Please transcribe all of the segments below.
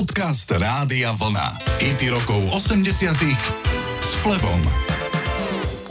Podcast Rádia Vlna. IT rokov 80 s Flebom.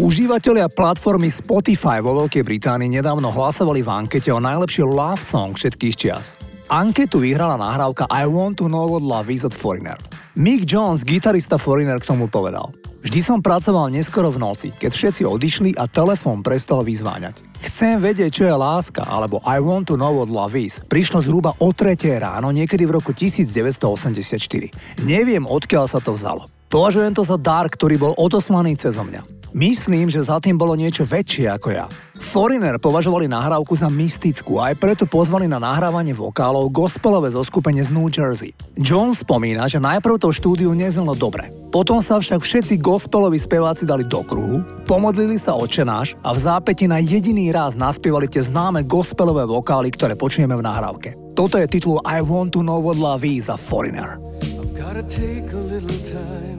Užívateľia platformy Spotify vo Veľkej Británii nedávno hlasovali v ankete o najlepší love song všetkých čias. Anketu vyhrala nahrávka I Want to Know What Love Is od Foreigner. Mick Jones, gitarista Foreigner, k tomu povedal. Vždy som pracoval neskoro v noci, keď všetci odišli a telefón prestal vyzváňať. Chcem vedieť, čo je láska, alebo I want to know what love is, prišlo zhruba o 3 ráno niekedy v roku 1984. Neviem, odkiaľ sa to vzalo. Považujem to za dar, ktorý bol odoslaný cez mňa. Myslím, že za tým bolo niečo väčšie ako ja. Foreigner považovali nahrávku za mystickú a aj preto pozvali na nahrávanie vokálov gospelové zoskupenie z New Jersey. John spomína, že najprv to štúdiu neznelo dobre. Potom sa však všetci gospeloví speváci dali do kruhu, pomodlili sa očenáš a v zápäti na jediný raz naspievali tie známe gospelové vokály, ktoré počujeme v nahrávke. Toto je titul I Want to Know What Love Is a Foreigner. I've gotta take a little time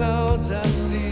Clouds I see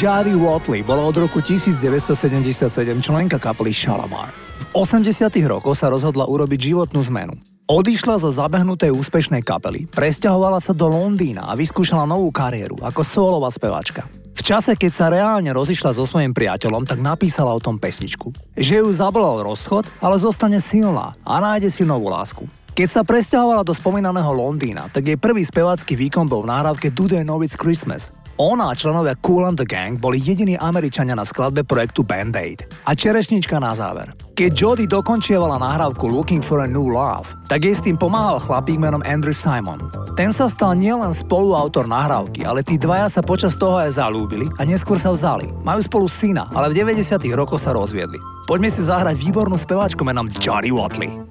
Jari Watley bola od roku 1977 členka kapely Shalamar. V 80 rokoch sa rozhodla urobiť životnú zmenu. Odišla zo zabehnutej úspešnej kapely, presťahovala sa do Londýna a vyskúšala novú kariéru ako solová spevačka. V čase, keď sa reálne rozišla so svojím priateľom, tak napísala o tom pesničku. Že ju zabolal rozchod, ale zostane silná a nájde si novú lásku. Keď sa presťahovala do spomínaného Londýna, tak jej prvý spevácky výkon bol v náhrávke Do They Know It's Christmas, ona a členovia Cool and the Gang boli jediní Američania na skladbe projektu Band-Aid. A čerešnička na záver. Keď Jody dokončievala nahrávku Looking for a New Love, tak jej s tým pomáhal chlapík menom Andrew Simon. Ten sa stal nielen spoluautor nahrávky, ale tí dvaja sa počas toho aj zalúbili a neskôr sa vzali. Majú spolu syna, ale v 90 rokoch sa rozviedli. Poďme si zahrať výbornú speváčku menom Johnny Watley.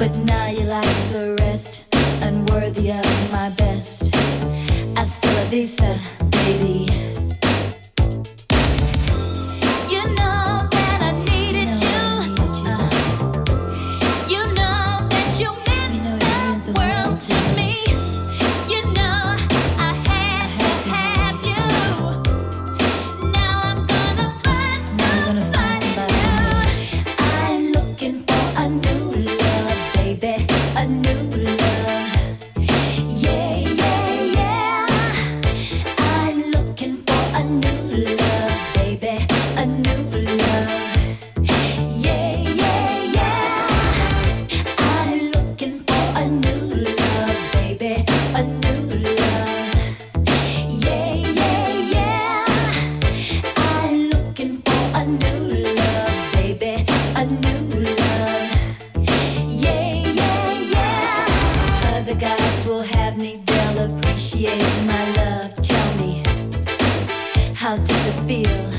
But now you like the rest, unworthy of my best. I still have these. does feel?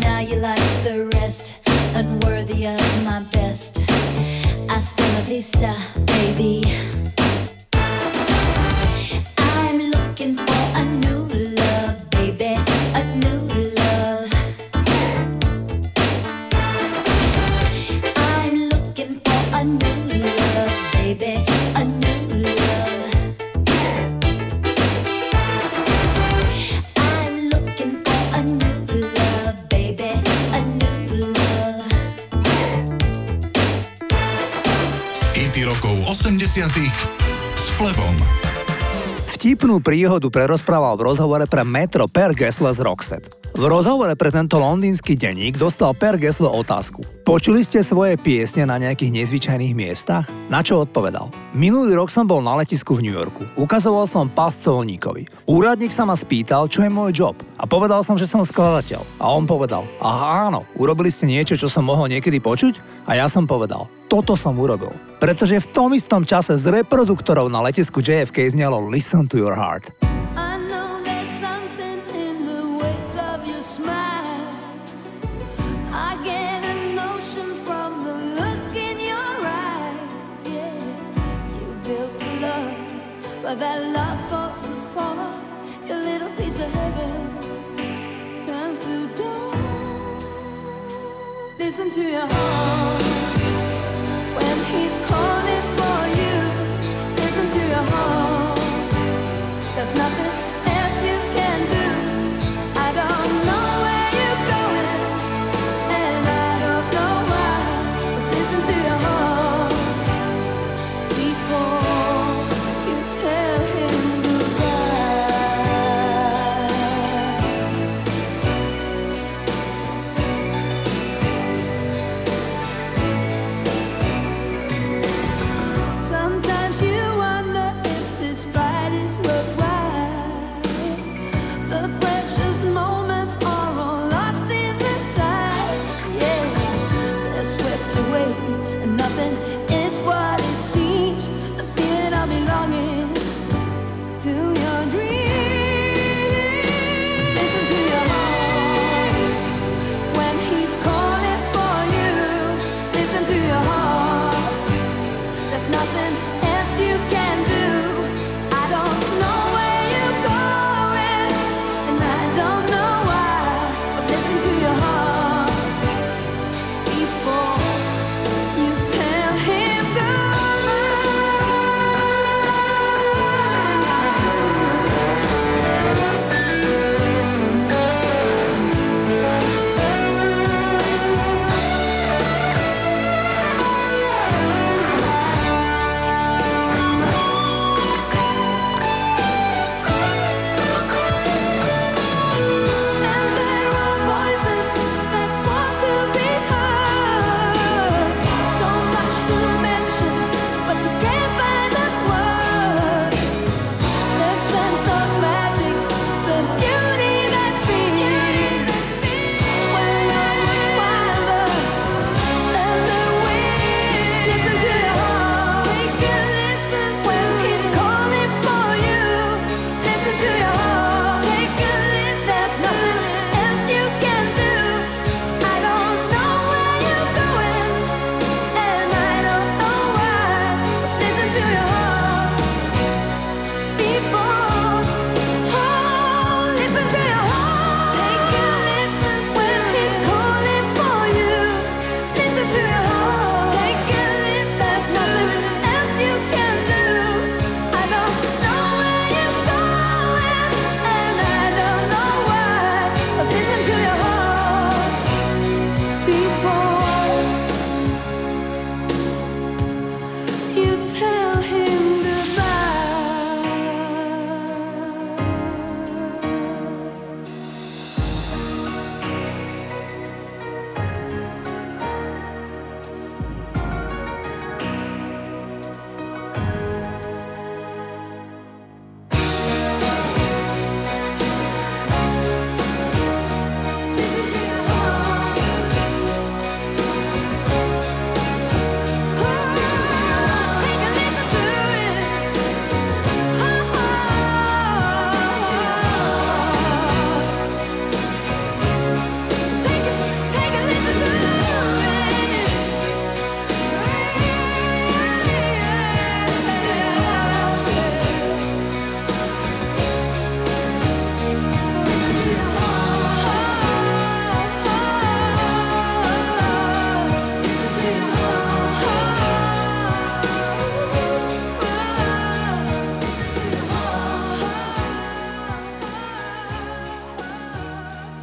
Now you like the rest, unworthy of my best. Vista. Vtipnú príhodu prerozprával v rozhovore pre Metro Per Gessler z Roxette. V rozhovore pre tento londýnsky denník dostal Per Gessle otázku. Počuli ste svoje piesne na nejakých nezvyčajných miestach? Na čo odpovedal? Minulý rok som bol na letisku v New Yorku. Ukazoval som pás colníkovi. Úradník sa ma spýtal, čo je môj job. A povedal som, že som skladateľ. A on povedal, aha áno, urobili ste niečo, čo som mohol niekedy počuť? A ja som povedal, toto som urobil. Pretože v tom istom čase z reproduktorov na letisku JFK znelo Listen to your heart. Listen to your heart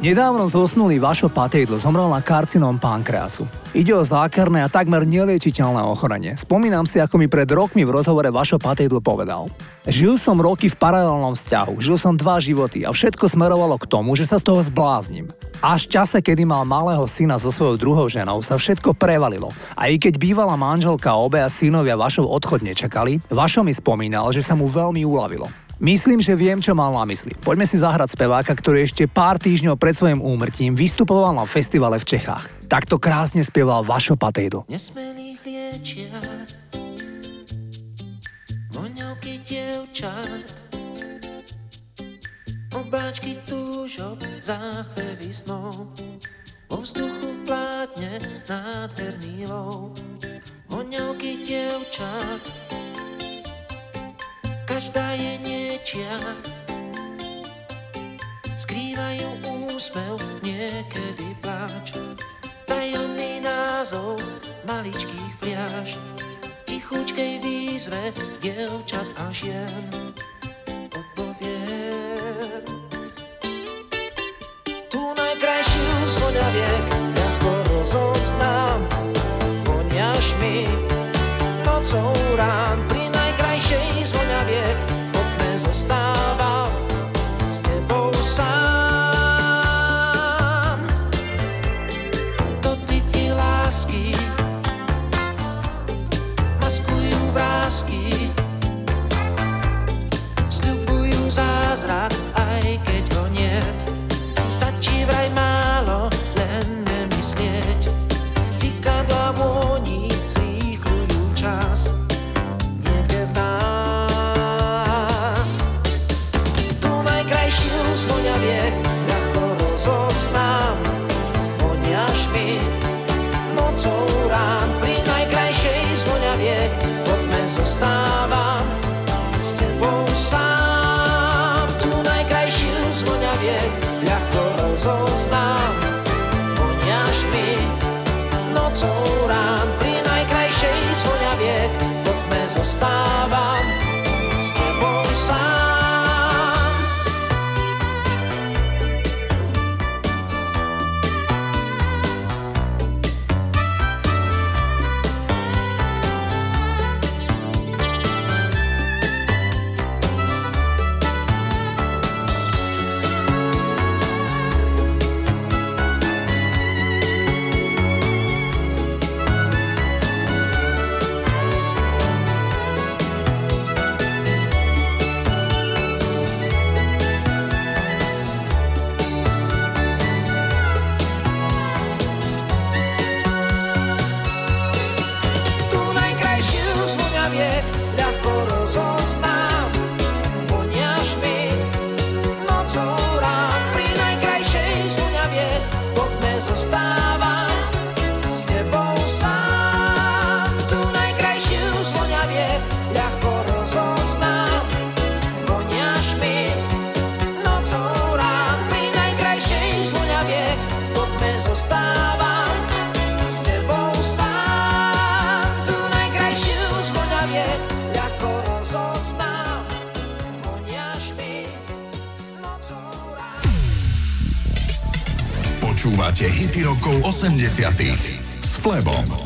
Nedávno zosnulý Vašo Patejdl zomrel na karcinom pankreasu. Ide o zákerné a takmer neliečiteľné ochorenie. Spomínam si, ako mi pred rokmi v rozhovore Vašo Patejdl povedal. Žil som roky v paralelnom vzťahu, žil som dva životy a všetko smerovalo k tomu, že sa z toho zbláznim. Až v čase, kedy mal malého syna so svojou druhou ženou, sa všetko prevalilo. A i keď bývala manželka obe a synovia Vašov odchod nečakali, Vašo mi spomínal, že sa mu veľmi uľavilo. Myslím, že viem, čo mal na mysli. Poďme si zahrať speváka, ktorý ešte pár týždňov pred svojim úmrtím vystupoval na festivale v Čechách. Takto krásne spieval Vašo Patejdl. Nesmelých liečia voňavky dievčat obláčky túžob, záchvevy snov vo vzduchu vládne nádherný lov voňavky dievčat každá niečia. Skrývajú úsmev, niekedy pláč. Tajomný názov maličkých fliaž. Tichučkej výzve dievčat a žien. Rokov 80 s Flebom.